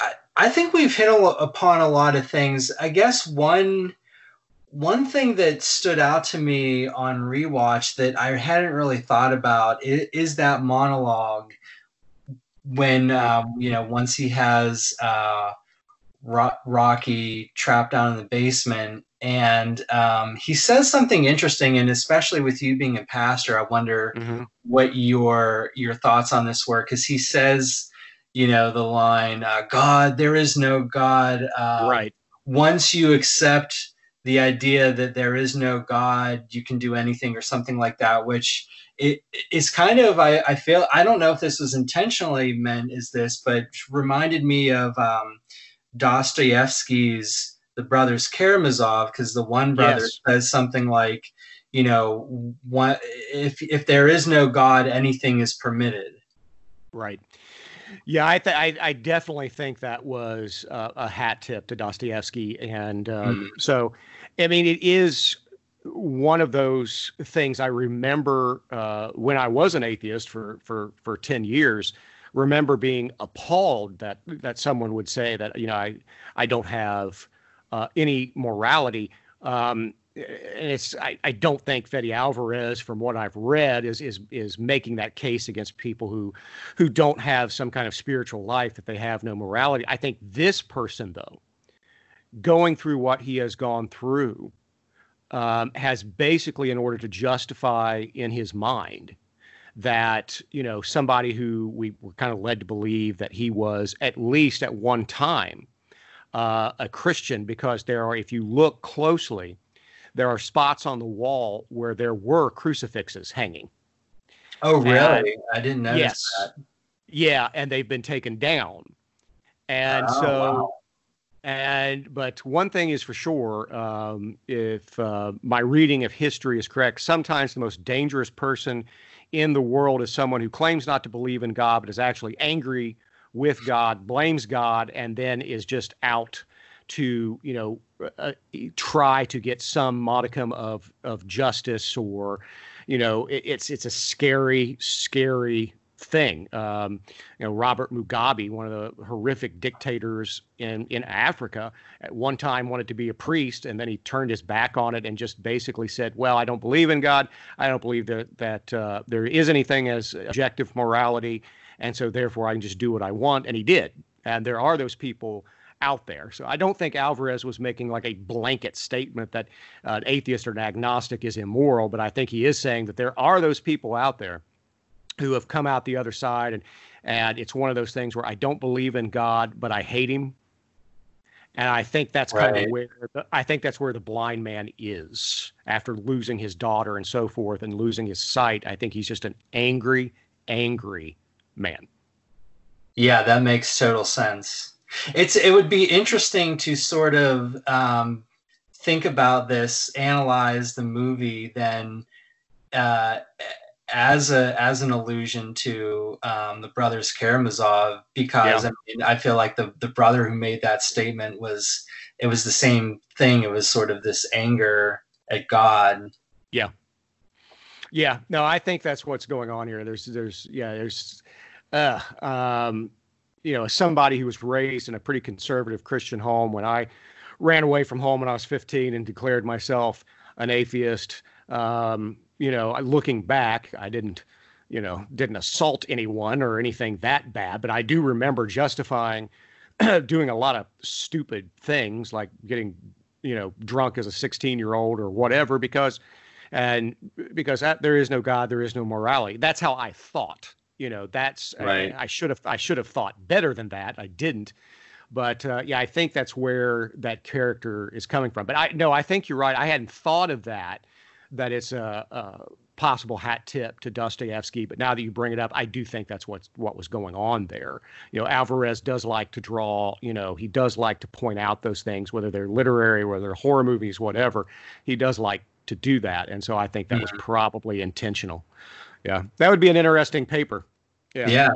I, I think we've hit a, upon a lot of things. I guess one one thing that stood out to me on rewatch that I hadn't really thought about is, is that monologue when um, you know once he has uh, Ro- Rocky trapped down in the basement and um, he says something interesting and especially with you being a pastor i wonder mm-hmm. what your your thoughts on this were because he says you know the line uh, god there is no god uh, right once you accept the idea that there is no God, you can do anything or something like that, which it is kind of I, I feel I don't know if this was intentionally meant as this, but reminded me of um, Dostoevsky's The Brothers Karamazov, because the one brother yes. says something like, you know, one, if if there is no God, anything is permitted. Right. Yeah, I, th- I, I definitely think that was uh, a hat tip to Dostoevsky, and um, mm. so I mean, it is one of those things I remember uh, when I was an atheist for for for ten years. Remember being appalled that that someone would say that you know I I don't have uh, any morality. Um, and it's I, I don't think Fede Alvarez, from what I've read, is is is making that case against people who who don't have some kind of spiritual life that they have no morality. I think this person though, going through what he has gone through, um, has basically, in order to justify in his mind that you know somebody who we were kind of led to believe that he was at least at one time uh, a Christian, because there are, if you look closely there are spots on the wall where there were crucifixes hanging. Oh, really? And, I didn't notice yes, that. Yeah, and they've been taken down. And oh, so, wow. And but one thing is for sure, um, if uh, my reading of history is correct, sometimes the most dangerous person in the world is someone who claims not to believe in God, but is actually angry with God, blames God, and then is just out to you know uh, try to get some modicum of of justice or you know it, it's it's a scary scary thing. Um, you know robert mugabe one of the horrific dictators in in africa at one time wanted to be a priest and then he turned his back on it and just basically said well i don't believe in god. I don't believe that that uh, there is anything as objective morality and so therefore i can just do what i want. And he did. And there are those people out there. So I don't think Alvarez was making like a blanket statement that uh, an atheist or an agnostic is immoral, but I think he is saying that there are those people out there who have come out the other side and and it's one of those things where I don't believe in God, but I hate him. And I think that's right. kind of where the, I think that's where the blind man is after losing his daughter and so forth and losing his sight. I think he's just an angry, angry man. Yeah, that makes total sense. It's it would be interesting to sort of um, think about this, analyze the movie, then uh, as a as an allusion to um, the brothers Karamazov, because yeah. I mean I feel like the the brother who made that statement was it was the same thing. It was sort of this anger at God. Yeah. Yeah, no, I think that's what's going on here. There's, there's, yeah, there's, uh, um, you know, somebody who was raised in a pretty conservative Christian home, when I ran away from home when I was 15 and declared myself an atheist, um, you know, looking back, I didn't, you know, didn't assault anyone or anything that bad, but I do remember justifying doing a lot of stupid things like getting, you know, drunk as a 16 year old or whatever because, and because that, there is no God, there is no morality. That's how I thought you know that's right. I, I should have i should have thought better than that i didn't but uh, yeah i think that's where that character is coming from but i no i think you're right i hadn't thought of that that it's a, a possible hat tip to dostoevsky but now that you bring it up i do think that's what's what was going on there you know alvarez does like to draw you know he does like to point out those things whether they're literary whether they're horror movies whatever he does like to do that and so i think that was probably intentional yeah, that would be an interesting paper. Yeah. Yeah.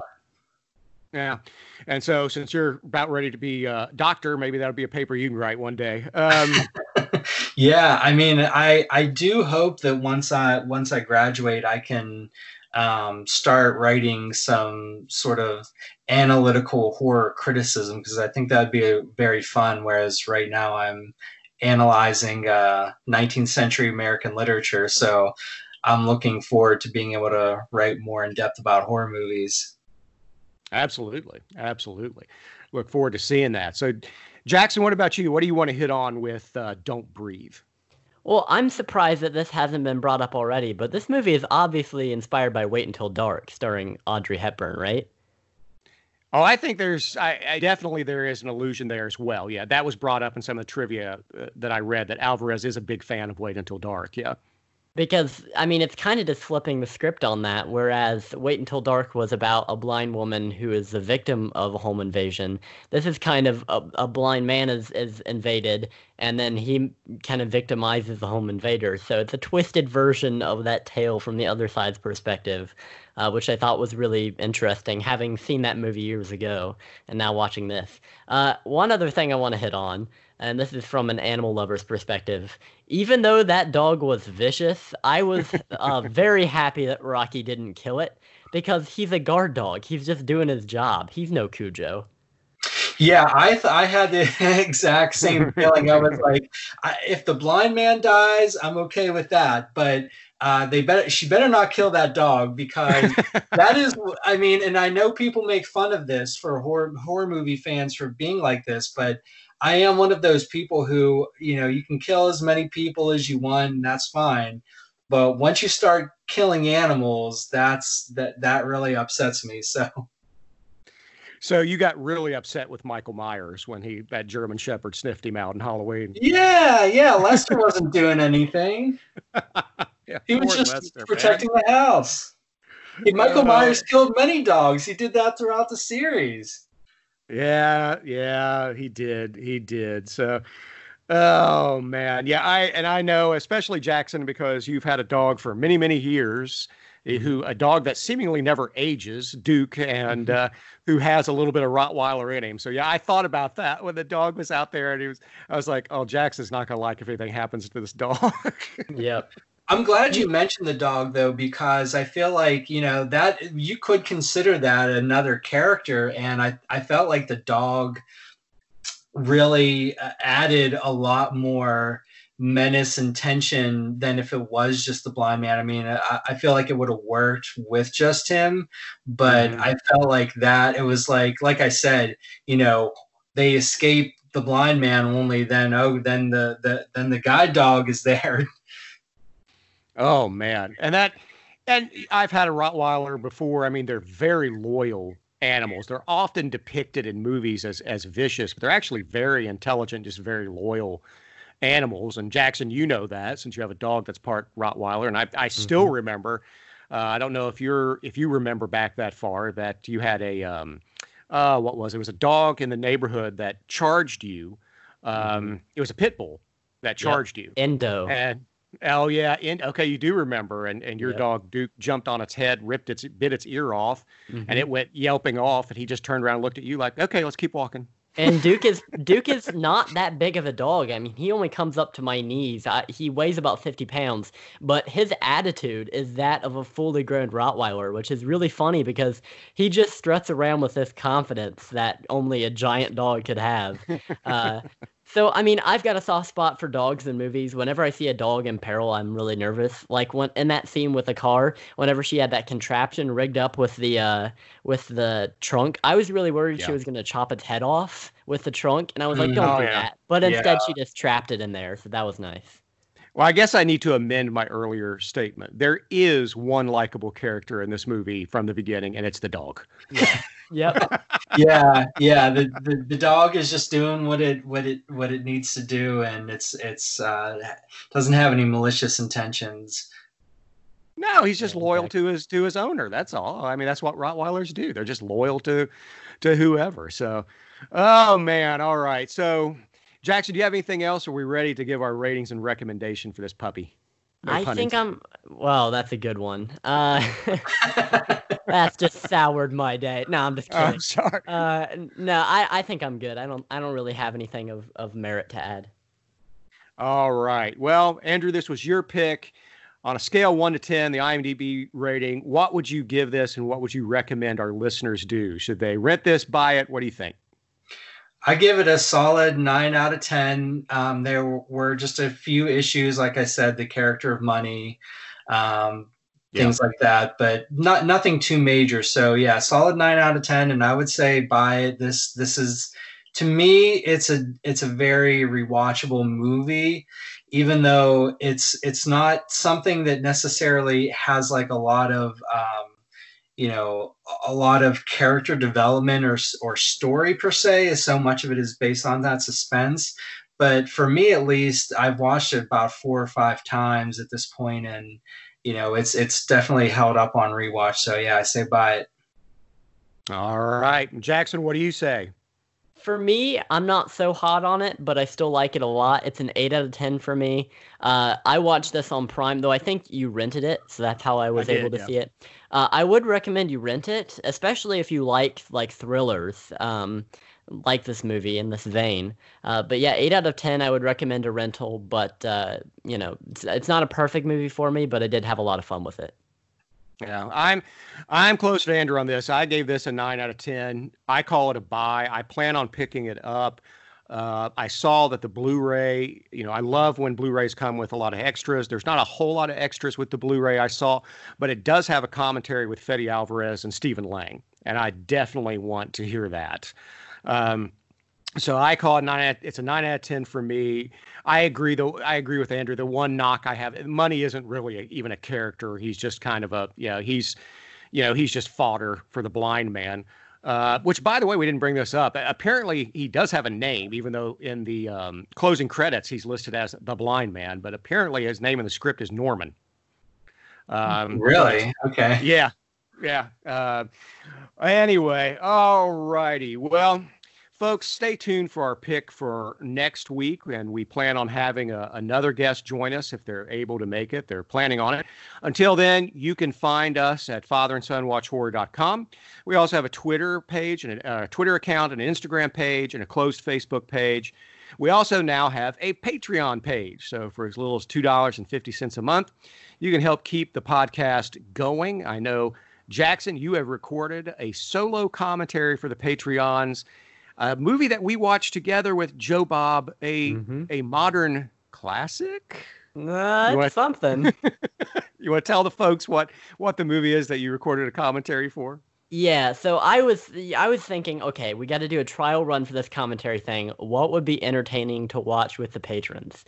Yeah. And so, since you're about ready to be a doctor, maybe that'll be a paper you can write one day. Um, yeah, I mean, I I do hope that once I once I graduate, I can um, start writing some sort of analytical horror criticism because I think that'd be a, very fun. Whereas right now, I'm analyzing uh, 19th century American literature, so I'm looking forward to being able to write more in depth about horror movies. Absolutely. Absolutely. Look forward to seeing that. So, Jackson, what about you? What do you want to hit on with uh, Don't Breathe? Well, I'm surprised that this hasn't been brought up already, but this movie is obviously inspired by Wait Until Dark, starring Audrey Hepburn, right? Oh, I think there's, I, I, definitely there is an illusion there as well. Yeah, that was brought up in some of the trivia uh, that I read that Alvarez is a big fan of Wait Until Dark. Yeah because I mean it's kind of just flipping the script on that. Whereas Wait Until Dark was about a blind woman who is the victim of a home invasion. This is kind of a, a blind man is is invaded, and then he kind of victimizes the home invader. So it's a twisted version of that tale from the other side's perspective, uh, which I thought was really interesting, having seen that movie years ago and now watching this. Uh, one other thing I want to hit on, and this is from an animal lover's perspective. Even though that dog was vicious, I was uh, very happy that Rocky didn't kill it because he's a guard dog. He's just doing his job. He's no Cujo. Yeah, I th- I had the exact same feeling. I was like, I, if the blind man dies, I'm okay with that. But uh, they better she better not kill that dog because that is I mean, and I know people make fun of this for horror horror movie fans for being like this, but I am one of those people who you know you can kill as many people as you want, and that's fine. But once you start killing animals, that's that that really upsets me. So. So you got really upset with Michael Myers when he that German Shepherd sniffed him out in Halloween. Yeah, yeah. Lester wasn't doing anything. Yeah, He was just Lester, man. protecting the house. Michael. Myers killed many dogs. He did that throughout the series. Yeah, yeah, he did. He did. So, oh man, yeah. I and I know, especially Jackson, because you've had a dog for many, many years. eh, Who a dog that seemingly never ages, Duke, and uh, who has a little bit of Rottweiler in him. So yeah, I thought about that when the dog was out there, and he was. I was like, oh, Jackson's not gonna like if anything happens to this dog. Yep. I'm glad you mentioned the dog though, because I feel like you know that you could consider that another character, and I I felt like the dog really uh, added a lot more menace and tension than if it was just the blind man. I mean, I, I feel like it would have worked with just him, but Mhm. I felt like that it was like like I said, you know, they escape the blind man only then oh then the, the then the guide dog is there Oh man, and that, and I've had a Rottweiler before. I mean, they're very loyal animals. They're often depicted in movies as as vicious, but they're actually very intelligent, just very loyal animals. And Jackson, you know that since you have a dog that's part Rottweiler, and I I still remember. Uh, I don't know if you're if you remember back that far that you had a um, uh, what was it? it was a dog in the neighborhood that charged you. Um, It was a pit bull that charged you. Endo. And oh yeah, and okay, you do remember, and and your Yep. dog Duke jumped on its head, ripped its bit its ear off, Mhm. and it went yelping off, and he just turned around and looked at you like, okay, let's keep walking. And Duke is Duke is not that big of a dog. I mean, he only comes up to my knees. I, he weighs about fifty pounds, but his attitude is that of a fully grown Rottweiler, which is really funny because he just struts around with this confidence that only a giant dog could have. Uh, so I mean, I've got a soft spot for dogs in movies. Whenever I see a dog in peril, I'm really nervous. Like when in that scene with the car, whenever she had that contraption rigged up with the uh, with the trunk, I was really worried she was gonna chop its head off with the trunk, and I was like, Mm, "Don't oh, do yeah. that." But instead, Yeah. she just trapped it in there, so that was nice. Well, I guess I need to amend my earlier statement. There is one likable character in this movie from the beginning, and it's the dog. Yep. yeah yeah the, the the dog is just doing what it what it what it needs to do and it's it's uh doesn't have any malicious intentions No, he's just loyal to his to his owner. That's all. I mean, that's what Rottweilers do. They're just loyal to to whoever. So, oh man, all right. So, Jackson, do you have anything else? Are we ready to give our ratings and recommendation for this puppy? No I think intended. I'm. Well, that's a good one. Uh, that's just soured my day. No, I'm just Oh, kidding. I'm sorry. Uh, no, I, I think I'm good. I don't I don't really have anything of, of merit to add. All right. Well, Andrew, this was your pick. On a scale one to ten, the IMDb rating, what would you give this, and what would you recommend our listeners do? Should they rent this, buy it? What do you think? I give it a solid nine out of ten. Um, there were just a few issues, like I said, the character of money, um, Yeah. things like that, but not nothing too major. So yeah, solid nine out of ten, and I would say buy it. This this is to me, it's a it's a very rewatchable movie, even though it's it's not something that necessarily has like a lot of um, you know a lot of character development or or story per se is so much of it is based on that suspense but for me at least i've watched it about four or five times at this point and you know it's it's definitely held up on rewatch so yeah i say buy it All right. Jackson, what do you say? For me, I'm not so hot on it, but I still like it a lot. It's an 8 out of 10 for me. Uh, I watched this on Prime, though I think you rented it, so that's how I was I did, able to yeah. see it. Uh, I would recommend you rent it, especially if you like like thrillers, um, like this movie in this vein. Uh, but yeah, 8 out of 10, I would recommend a rental, but, uh, you know, it's, it's not a perfect movie for me, but I did have a lot of fun with it. Yeah, I'm I'm close to Andrew on this. I gave this a nine out of ten. I call it a buy. I plan on picking it up. Uh, I saw that the Blu-ray. You know, I love when Blu-rays come with a lot of extras. There's not a whole lot of extras with the Blu-ray I saw, but it does have a commentary with Fede Alvarez and Stephen Lang, and I definitely want to hear that. Um, so I call it nine. Out, it's a nine out of ten for me. I agree though. I agree with Andrew. The one knock I have, money isn't really a, even a character. He's just kind of a, you know, he's, you know, he's just fodder for the blind man. Uh, which, by the way, we didn't bring this up. Apparently, he does have a name, even though in the um, closing credits he's listed as the blind man. But apparently, his name in the script is Norman. Um, Really? Okay. yeah, yeah. Uh, anyway, all righty. Well, folks, stay tuned for our pick for next week, and we plan on having a, another guest join us if they're able to make it. They're planning on it. Until then, you can find us at fatherandsonwatchhorror.com. We also have a Twitter page and a, a Twitter account, and an Instagram page, and a closed Facebook page. We also now have a Patreon page. So for as little as $2.50 a month, you can help keep the podcast going. I know, Jackson, you have recorded a solo commentary for the Patreons, a movie that we watched together with Joe Bob, a, Mhm. a modern classic. Uh, You it's something. You want to tell the folks what, what the movie is that you recorded a commentary for? Yeah, so I was I was thinking, okay, we got to do a trial run for this commentary thing. What would be entertaining to watch with the patrons?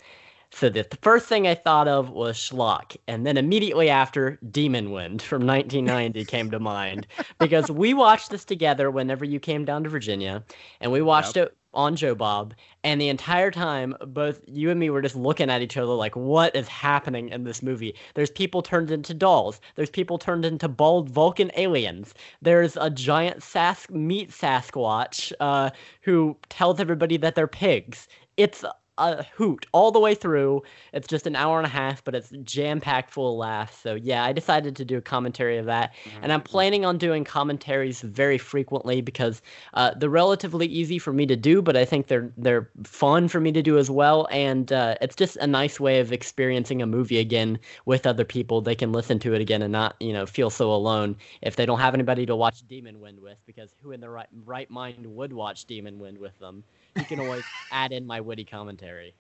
So the, the first thing I thought of was Schlock, and then immediately after, Demon Wind from 1990 came to mind because we watched this together whenever you came down to Virginia, and we watched it on Joe Bob, and the entire time, both you and me were just looking at each other like, what is happening in this movie? There's people turned into dolls. There's people turned into bald Vulcan aliens. There's a giant Sas- meat Sasquatch uh, who tells everybody that they're pigs. It's a hoot all the way through. It's just an hour and a half, but it's jam packed full of laughs. So yeah, I decided to do a commentary of that, and I'm planning on doing commentaries very frequently because uh, they're relatively easy for me to do, but I think they're they're fun for me to do as well, and uh, it's just a nice way of experiencing a movie again with other people. They can listen to it again and not you know feel so alone if they don't have anybody to watch Demon Wind with, because who in their right right mind would watch Demon Wind with them? You can always add in my witty commentary.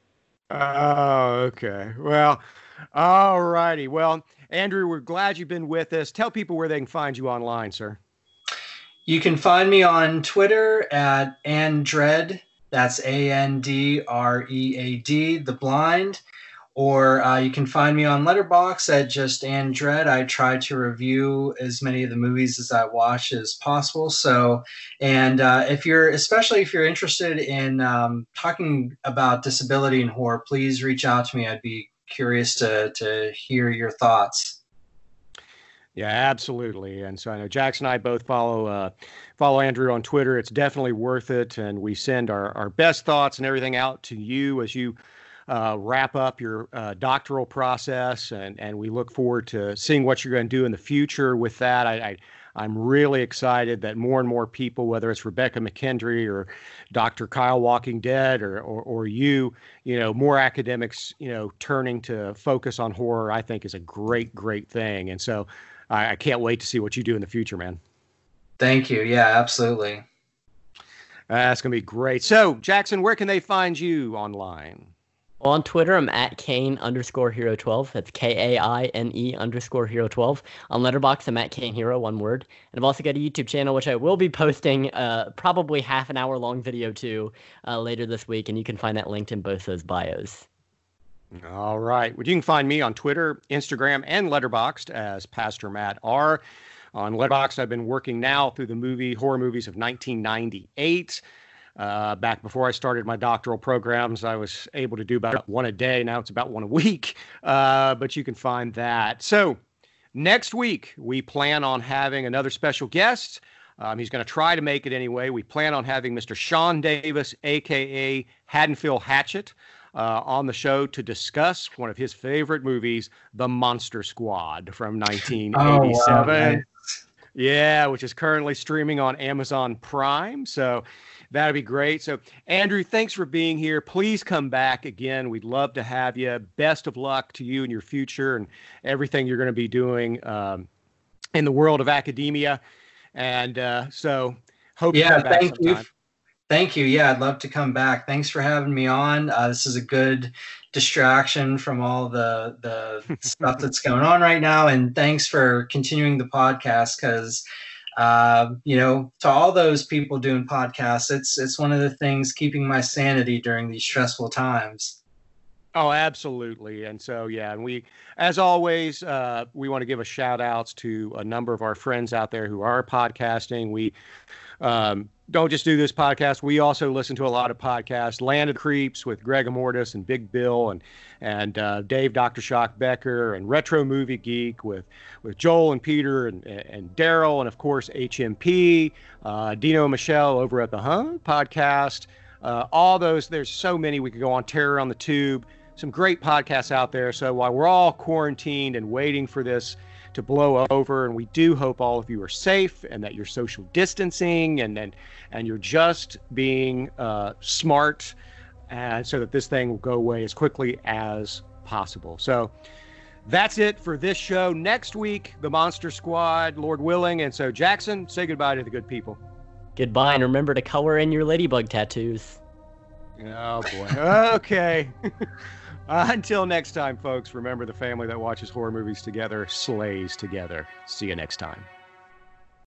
Oh, okay. Well, all righty. Well, Andrew, we're glad you've been with us. Tell people where they can find you online, sir. You can find me on Twitter at Andread. That's A N D R E A D, the blind. Or uh, you can find me on Letterboxd at just Andread. I try to review as many of the movies as I watch as possible. So, and uh, if you're, especially if you're interested in um, talking about disability and horror, please reach out to me. I'd be curious to to hear your thoughts. Yeah, absolutely. And so I know Jackson and I both follow uh, follow Andrew on Twitter. It's definitely worth it, and we send our, our best thoughts and everything out to you as you uh, wrap up your uh, doctoral process, and and we look forward to seeing what you're going to do in the future with that. I, I I'm really excited that more and more people, whether it's Rebecca McKendry or Dr. Kyle Walking Dead or, or, or you, you know, more academics, you know, turning to focus on horror, I think is a great, great thing. And so I, I can't wait to see what you do in the future, man. Thank you. Yeah, absolutely. That's going to be great. So, Jackson, where can they find you online? On Twitter, I'm at Kaine underscore hero 12. That's K A I N E underscore hero 12. On Letterboxd, I'm at Kaine Hero, one word. And I've also got a YouTube channel, which I will be posting uh, probably half an hour long video to uh, later this week. And you can find that linked in both those bios. All right. Well, you can find me on Twitter, Instagram, and Letterboxd as Pastor Matt R. On Letterboxd, I've been working now through the movie horror movies of 1998. Uh, back before I started my doctoral programs, I was able to do about one a day. Now it's about one a week. Uh, but you can find that. So next week, we plan on having another special guest. Um, he's going to try to make it anyway. We plan on having Mr. Sean Davis, aka Haddonfield Hatchet, uh, on the show to discuss one of his favorite movies, The Monster Squad from 1987. Oh, wow, yeah, which is currently streaming on Amazon Prime. So that'd be great. So, Andrew, thanks for being here. Please come back again. We'd love to have you. Best of luck to you in your future and everything you're going to be doing um, in the world of academia. And uh, so, hope you yeah, you thank you. Thank you. Yeah, I'd love to come back. Thanks for having me on. Uh, this is a good distraction from all the the stuff that's going on right now, and thanks for continuing the podcast because uh, you know to all those people doing podcasts, it's it's one of the things keeping my sanity during these stressful times. Oh, absolutely. And so, yeah, and we, as always, uh, we want to give a shout outs to a number of our friends out there who are podcasting. We um, don't just do this podcast. We also listen to a lot of podcasts. Land of Creeps with Greg Mortis and Big Bill and and uh, Dave Dr. Shock Becker and Retro Movie Geek with with Joel and Peter and and Daryl and of course HMP, uh, Dino Michelle over at the Huh podcast. Uh, all those. There's so many we could go on. Terror on the Tube. Some great podcasts out there. So while we're all quarantined and waiting for this to blow over. And we do hope all of you are safe and that you're social distancing and and, and you're just being uh, smart, and so that this thing will go away as quickly as possible. So. That's it for this show. Next week, the Monster Squad, Lord willing. And so, Jackson, say goodbye to the good people. Goodbye, and remember to color in your ladybug tattoos. Oh, boy. okay. Uh, until next time, folks, remember the family that watches horror movies together slays together. See you next time.